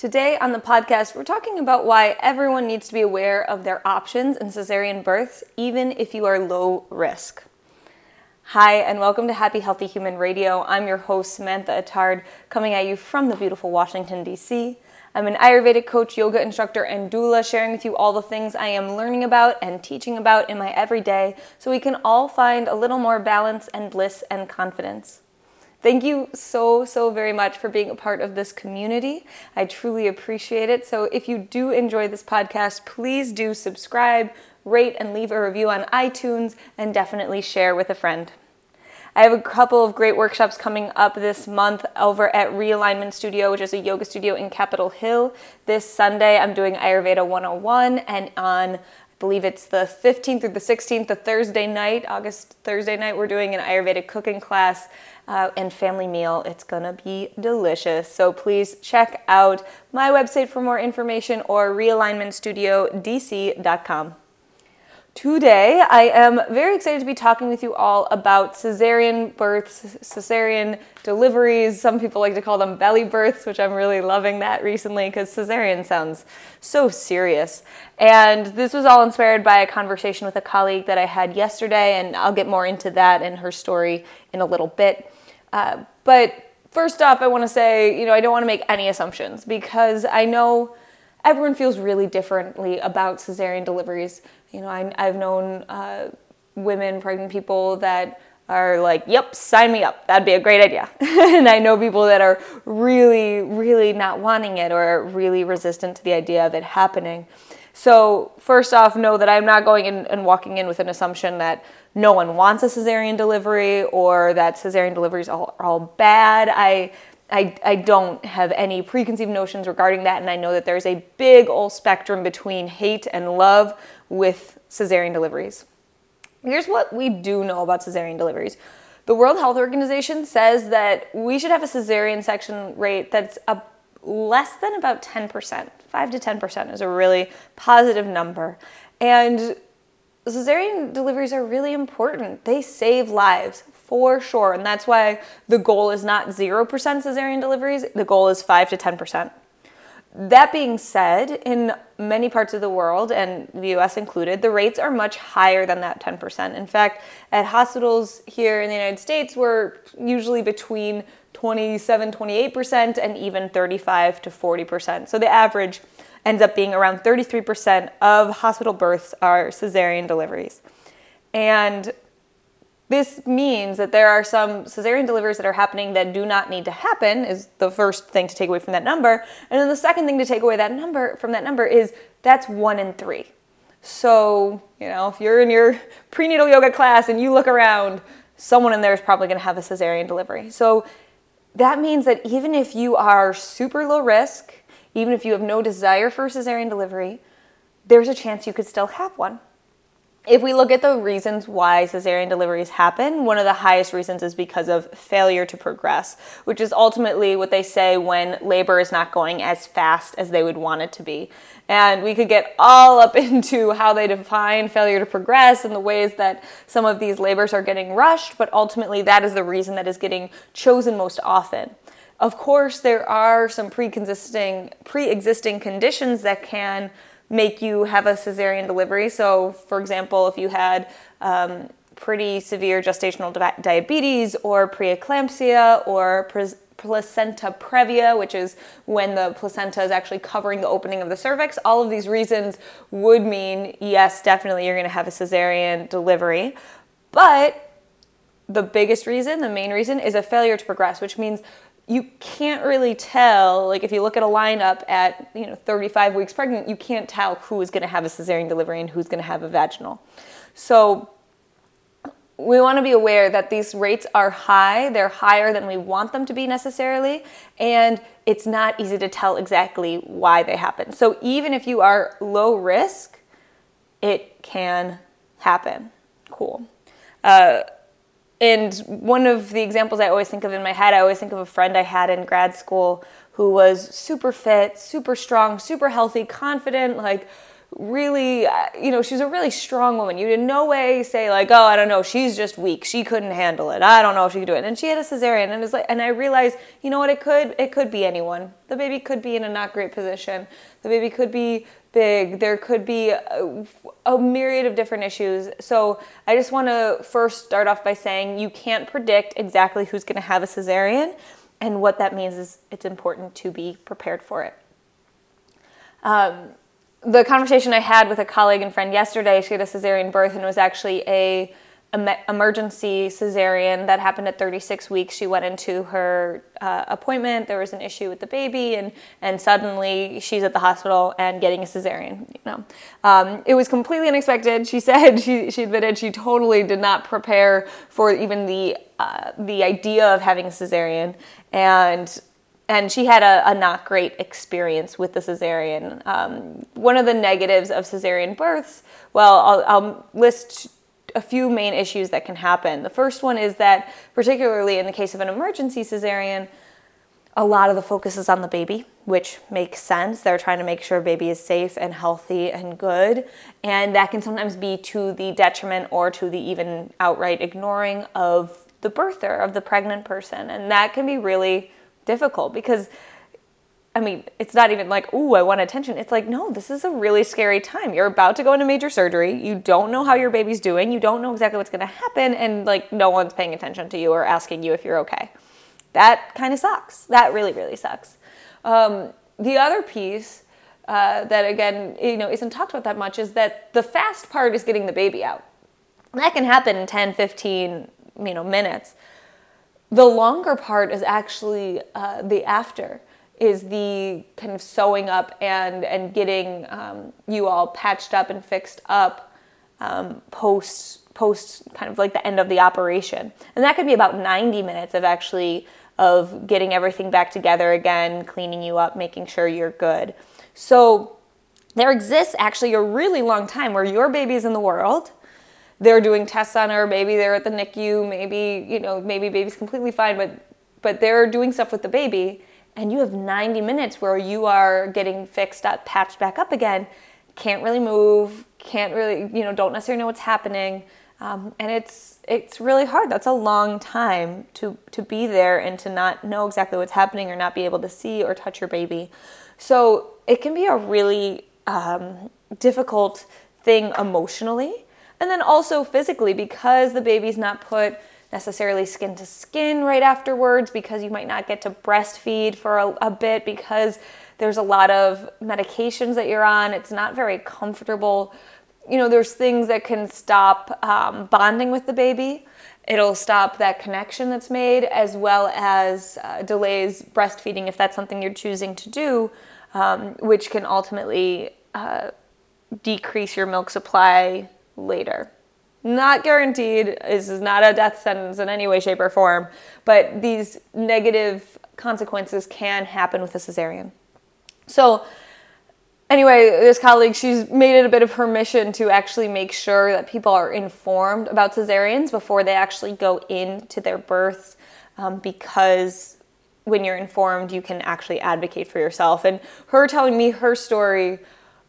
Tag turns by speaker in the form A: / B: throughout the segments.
A: Today on the podcast, we're talking about why everyone needs to be aware of their options in cesarean births, even if you are low risk. Hi, and welcome to Happy Healthy Human Radio. I'm your host, Samantha Attard, coming at you from the beautiful Washington, D.C. I'm an Ayurvedic coach, yoga instructor, and doula, sharing with you all the things I am learning about and teaching about in my everyday so we can all find a little more balance and bliss and confidence. Thank you so, so very much for being a part of this community. I truly appreciate it. So, if you do enjoy this podcast, please do subscribe, rate, and leave a review on iTunes, and definitely share with a friend. I have a couple of great workshops coming up this month over at Realignment Studio, which is a yoga studio in Capitol Hill. This Sunday, I'm doing Ayurveda 101, and on I believe it's the 15th through the 16th, the Thursday night, August Thursday night, we're doing an Ayurvedic cooking class uh, and family meal. It's gonna be delicious. So please check out my website for more information or realignmentstudiodc.com. Today, I am very excited to be talking with you all about cesarean births, cesarean deliveries. Some people like to call them belly births, which I'm really loving that recently because cesarean sounds so serious. And this was all inspired by a conversation with a colleague that I had yesterday, and I'll get more into that and her story in a little bit. Uh, but first off, I want to say, you know, I don't want to make any assumptions because I know everyone feels really differently about cesarean deliveries. You know, I, have known uh, women, pregnant people that are like, yep, sign me up. That'd be a great idea. and I know people that are really, really not wanting it or really resistant to the idea of it happening. So, first off, know that I'm not going in and walking in with an assumption that no one wants a cesarean delivery or that cesarean deliveries are all, bad. I I, I don't have any preconceived notions regarding that, and I know that there's a big old spectrum between hate and love with cesarean deliveries. Here's what we do know about cesarean deliveries. The World Health Organization says that we should have a cesarean section rate that's a, less than about 10%. 5 to 10% is a really positive number. And cesarean deliveries are really important. They save lives for sure. And that's why the goal is not 0% cesarean deliveries, the goal is 5 to 10%. That being said, in many parts of the world, and the US included, the rates are much higher than that 10%. In fact, at hospitals here in the United States, we're usually between 27, 28%, and even 35 to 40%. So the average ends up being around 33% of hospital births are cesarean deliveries. And this means that there are some cesarean deliveries that are happening that do not need to happen is the first thing to take away from that number. And then the second thing to take away that number from that number is that's 1 in 3. So, you know, if you're in your prenatal yoga class and you look around, someone in there is probably going to have a cesarean delivery. So, that means that even if you are super low risk, even if you have no desire for cesarean delivery, there's a chance you could still have one. If we look at the reasons why cesarean deliveries happen, one of the highest reasons is because of failure to progress, which is ultimately what they say when labor is not going as fast as they would want it to be. And we could get all up into how they define failure to progress and the ways that some of these labors are getting rushed, but ultimately that is the reason that is getting chosen most often. Of course, there are some pre-existing pre-existing conditions that can make you have a cesarean delivery. So, for example, if you had um, pretty severe gestational di- diabetes or preeclampsia or pre- placenta previa, which is when the placenta is actually covering the opening of the cervix, all of these reasons would mean yes, definitely you're going to have a cesarean delivery. But the biggest reason, the main reason, is a failure to progress, which means you can't really tell like if you look at a lineup at you know 35 weeks pregnant you can't tell who is going to have a cesarean delivery and who's going to have a vaginal. So we want to be aware that these rates are high they're higher than we want them to be necessarily and it's not easy to tell exactly why they happen. So even if you are low risk it can happen. Cool. Uh, and one of the examples I always think of in my head, I always think of a friend I had in grad school who was super fit, super strong, super healthy, confident, like really, uh, you know, she's a really strong woman. You'd in no way say like, oh, I don't know, she's just weak. She couldn't handle it. I don't know if she could do it. And she had a cesarean, and it's like, and I realized, you know what, it could, it could be anyone. The baby could be in a not great position. The baby could be big. There could be a, a myriad of different issues. So I just want to first start off by saying you can't predict exactly who's going to have a cesarean, and what that means is it's important to be prepared for it. Um, the conversation I had with a colleague and friend yesterday, she had a cesarean birth and it was actually a, emergency cesarean that happened at 36 weeks. She went into her uh, appointment. There was an issue with the baby, and and suddenly she's at the hospital and getting a cesarean. You know, um, it was completely unexpected. She said she she admitted she totally did not prepare for even the uh, the idea of having a cesarean, and and she had a, a, not great experience with the cesarean. Um, one of the negatives of cesarean births, well, I'll, I'll, list a few main issues that can happen. The first one is that, particularly in the case of an emergency cesarean, a lot of the focus is on the baby, which makes sense. They're trying to make sure baby is safe and healthy and good. And that can sometimes be to the detriment or to the even outright ignoring of the birther, of the pregnant person. And that can be really difficult because I mean, it's not even like, ooh, I want attention. It's like, no, this is a really scary time. You're about to go into major surgery. You don't know how your baby's doing. You don't know exactly what's going to happen. And like, no one's paying attention to you or asking you if you're okay. That kind of sucks. That really, really sucks. Um, the other piece uh, that, again, you know, isn't talked about that much is that the fast part is getting the baby out. that can happen in 10, 15, you know, minutes. The longer part is actually uh, the after, is the kind of sewing up and and getting um, you all patched up and fixed up um, post post kind of like the end of the operation, and that could be about 90 minutes of actually of getting everything back together again, cleaning you up, making sure you're good. So there exists actually a really long time where your baby's in the world they're doing tests on her. Maybe they're at the NICU. Maybe you know, maybe baby's completely fine, but but they're doing stuff with the baby, and you have 90 minutes where you are getting fixed up, patched back up again. Can't really move. Can't really you know, don't necessarily know what's happening. Um, and it's it's really hard. That's a long time to to be there and to not know exactly what's happening or not be able to see or touch your baby. So it can be a really um, difficult thing emotionally and then also physically, because the baby's not put necessarily skin to skin right afterwards, because you might not get to breastfeed for a, a bit, because there's a lot of medications that you're on. It's not very comfortable. You know, there's things that can stop um, bonding with the baby. It'll stop that connection that's made, as well as uh, delays breastfeeding if that's something you're choosing to do, um, which can ultimately uh, decrease your milk supply later. Not guaranteed. This is not a death sentence in any way, shape, or form, but these negative consequences can happen with a cesarean. So, anyway, this colleague, she's made it a bit of her mission to actually make sure that people are informed about cesareans before they actually go into their births um, because when you're informed, you can actually advocate for yourself. And her telling me her story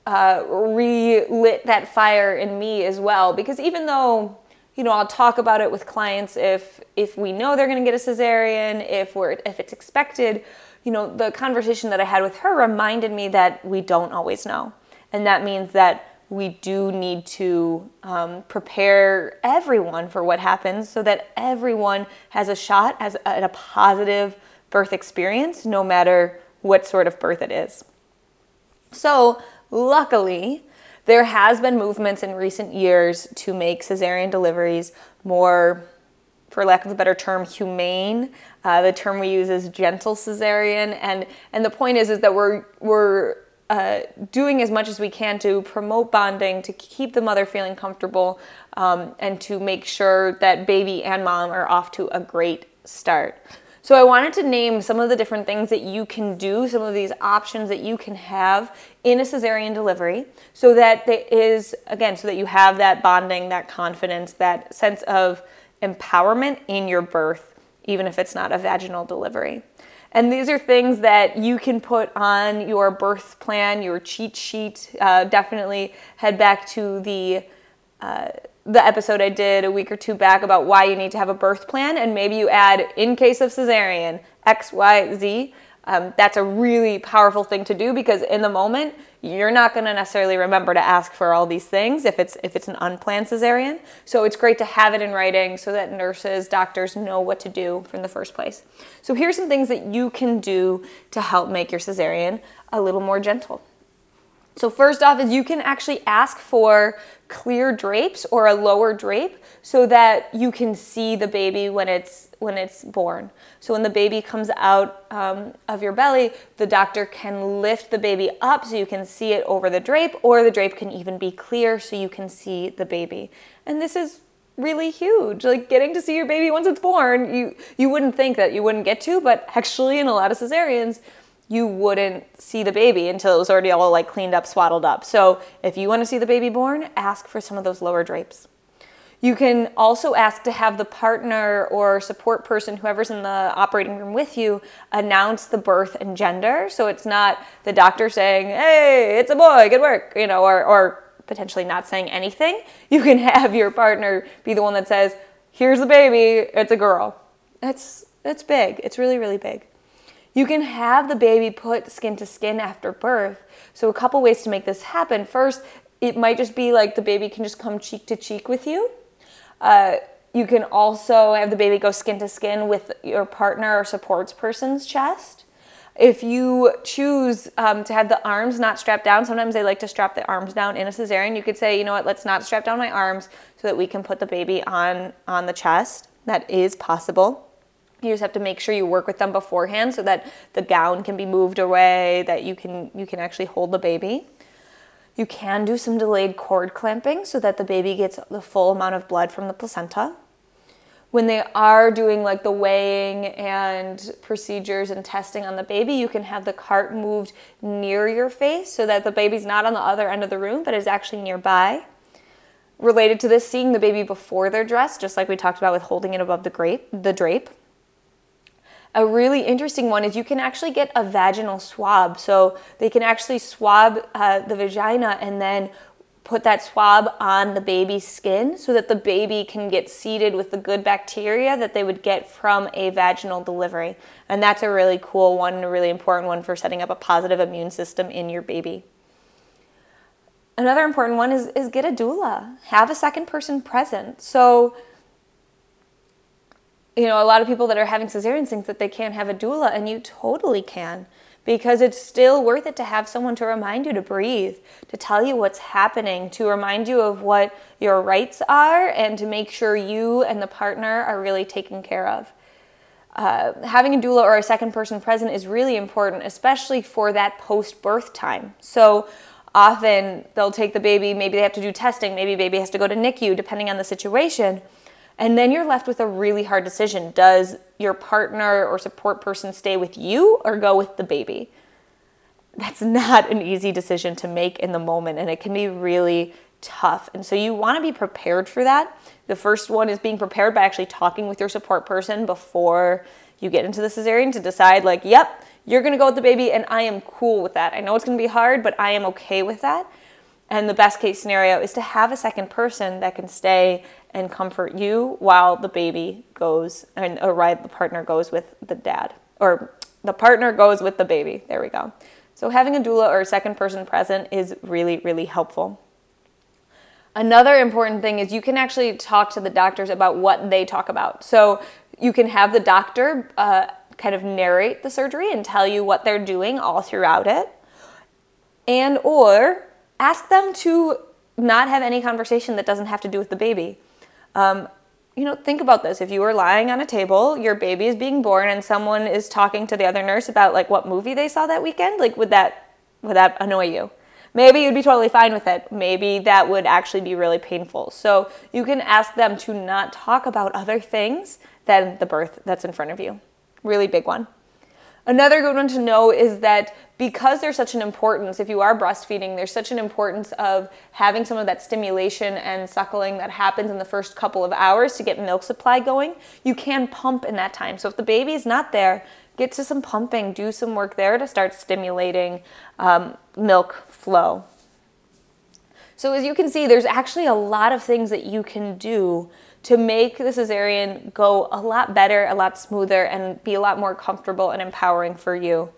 A: uh, relit that fire in me as well. Because even though you know I'll talk about it with clients if if we know they're going to get a cesarean, if we're if it's expected, you know the conversation that I had with her reminded me that we don't always know, and that means that we do need to um, prepare everyone for what happens so that everyone has a shot as a, at a positive birth experience, no matter what sort of birth it is. So Luckily, there has been movements in recent years to make cesarean deliveries more, for lack of a better term, humane. Uh, the term we use is gentle cesarean, and and the point is is that we're we're uh, doing as much as we can to promote bonding, to keep the mother feeling comfortable, um, and to make sure that baby and mom are off to a great start. So I wanted to name some of the different things that you can do, some of these options that you can have in a cesarean delivery so that there is again so that you have that bonding, that confidence, that sense of empowerment in your birth even if it's not a vaginal delivery. And these are things that you can put on your birth plan, your cheat sheet. Uh, definitely head back to the uh, the episode I did a week or two back about why you need to have a birth plan, and maybe you add in case of cesarean X, Y, Z. Um, that's a really powerful thing to do because in the moment you're not going to necessarily remember to ask for all these things if it's if it's an unplanned cesarean. So it's great to have it in writing so that nurses, doctors know what to do from the first place. So here's some things that you can do to help make your cesarean a little more gentle. So first off is you can actually ask for clear drapes or a lower drape so that you can see the baby when it's when it's born. So when the baby comes out um, of your belly, the doctor can lift the baby up so you can see it over the drape, or the drape can even be clear so you can see the baby. And this is really huge. Like getting to see your baby once it's born, you you wouldn't think that you wouldn't get to, but actually in a lot of cesareans, you wouldn't see the baby until it was already all like cleaned up, swaddled up. So if you want to see the baby born, ask for some of those lower drapes. You can also ask to have the partner or support person, whoever's in the operating room with you, announce the birth and gender. So it's not the doctor saying, hey, it's a boy, good work, you know, or, or potentially not saying anything. You can have your partner be the one that says, here's the baby, it's a girl. That's, that's big. It's really, really big. You can have the baby put skin to skin after birth. So, a couple ways to make this happen. First, it might just be like the baby can just come cheek to cheek with you. Uh, you can also have the baby go skin to skin with your partner or supports person's chest. If you choose um, to have the arms not strapped down, sometimes they like to strap the arms down in a cesarean. You could say, you know what, let's not strap down my arms so that we can put the baby on on the chest. That is possible. You just have to make sure you work with them beforehand so that the gown can be moved away, that you can you can actually hold the baby. You can do some delayed cord clamping so that the baby gets the full amount of blood from the placenta. When they are doing like the weighing and procedures and testing on the baby, you can have the cart moved near your face so that the baby's not on the other end of the room but is actually nearby. Related to this, seeing the baby before they're dressed, just like we talked about with holding it above the grape, the drape. A really interesting one is you can actually get a vaginal swab. So they can actually swab uh, the vagina and then put that swab on the baby's skin so that the baby can get seeded with the good bacteria that they would get from a vaginal delivery. And that's a really cool one a really important one for setting up a positive immune system in your baby. Another important one is, is get a doula. Have a second person present. So you know, a lot of people that are having cesareans think that they can't have a doula, and you totally can because it's still worth it to have someone to remind you to breathe, to tell you what's happening, to remind you of what your rights are, and to make sure you and the partner are really taken care of. Uh, having a doula or a second person present is really important, especially for that post birth time. So often they'll take the baby, maybe they have to do testing, maybe baby has to go to NICU, depending on the situation. And then you're left with a really hard decision. Does your partner or support person stay with you or go with the baby? That's not an easy decision to make in the moment, and it can be really tough. And so you want to be prepared for that. The first one is being prepared by actually talking with your support person before you get into the cesarean to decide, like, yep, you're going to go with the baby, and I am cool with that. I know it's going to be hard, but I am okay with that. And the best case scenario is to have a second person that can stay and comfort you while the baby goes and or the partner goes with the dad or the partner goes with the baby. There we go. So having a doula or a second person present is really really helpful. Another important thing is you can actually talk to the doctors about what they talk about. So you can have the doctor uh, kind of narrate the surgery and tell you what they're doing all throughout it, and or ask them to not have any conversation that doesn't have to do with the baby. Um, you know, think about this. If you were lying on a table, your baby is being born, and someone is talking to the other nurse about like what movie they saw that weekend, like would that would that annoy you? Maybe you'd be totally fine with it. Maybe that would actually be really painful. So you can ask them to not talk about other things than the birth that's in front of you. Really big one. Another good one to know is that because there's such an importance, if you are breastfeeding, there's such an importance of having some of that stimulation and suckling that happens in the first couple of hours to get milk supply going. You can pump in that time. So if the baby is not there, get to some pumping, do some work there to start stimulating um, milk flow. So, as you can see, there's actually a lot of things that you can do to make the cesarean go a lot better, a lot smoother, and be a lot more comfortable and empowering for you.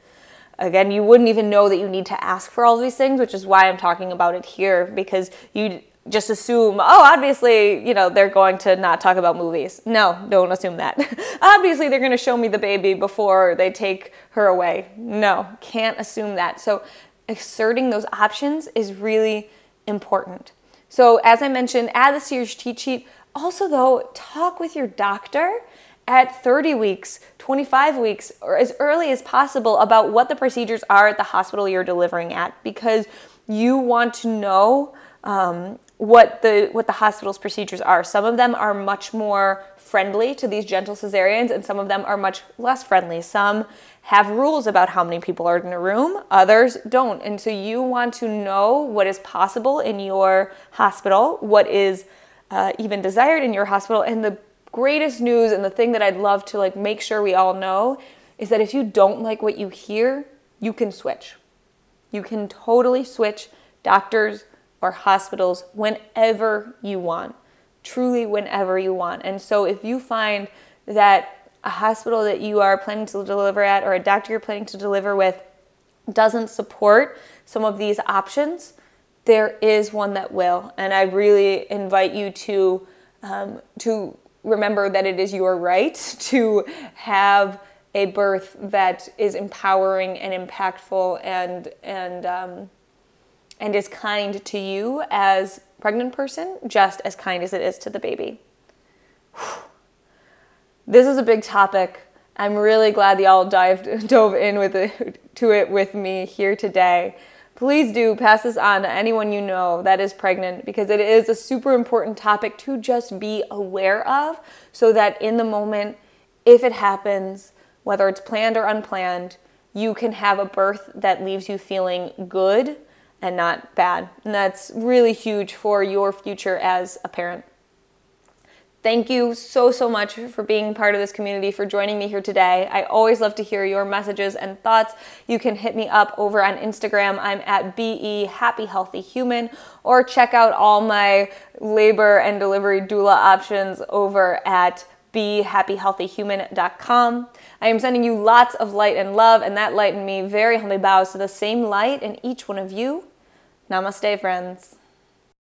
A: Again, you wouldn't even know that you need to ask for all these things, which is why I'm talking about it here because you just assume, oh, obviously, you know, they're going to not talk about movies. No, don't assume that. obviously, they're going to show me the baby before they take her away. No, can't assume that. So, asserting those options is really important. So, as I mentioned, add this to your cheat sheet. Also, though, talk with your doctor at 30 weeks, 25 weeks, or as early as possible about what the procedures are at the hospital you're delivering at because you want to know um, what the what the hospital's procedures are. Some of them are much more friendly to these gentle cesareans, and some of them are much less friendly. Some have rules about how many people are in a room, others don't. And so you want to know what is possible in your hospital, what is uh, even desired in your hospital, and the greatest news and the thing that I'd love to like make sure we all know is that if you don't like what you hear, you can switch. You can totally switch doctors or hospitals whenever you want, truly whenever you want. And so if you find that a hospital that you are planning to deliver at or a doctor you're planning to deliver with doesn't support some of these options, there is one that will. And I really invite you to um, to remember that it is your right to have a birth that is empowering and impactful and and um, and is kind to you as pregnant person, just as kind as it is to the baby. This is a big topic. I'm really glad y'all dived dove in with it, to it with me here today. Please do pass this on to anyone you know that is pregnant because it is a super important topic to just be aware of so that in the moment, if it happens, whether it's planned or unplanned, you can have a birth that leaves you feeling good and not bad. And that's really huge for your future as a parent. Thank you so, so much for being part of this community, for joining me here today. I always love to hear your messages and thoughts. You can hit me up over on Instagram. I'm at BE Happy Healthy Human, or check out all my labor and delivery doula options over at BeHappyHealthyHuman.com. I am sending you lots of light and love, and that light in me very humbly bows to the same light in each one of you. Namaste, friends.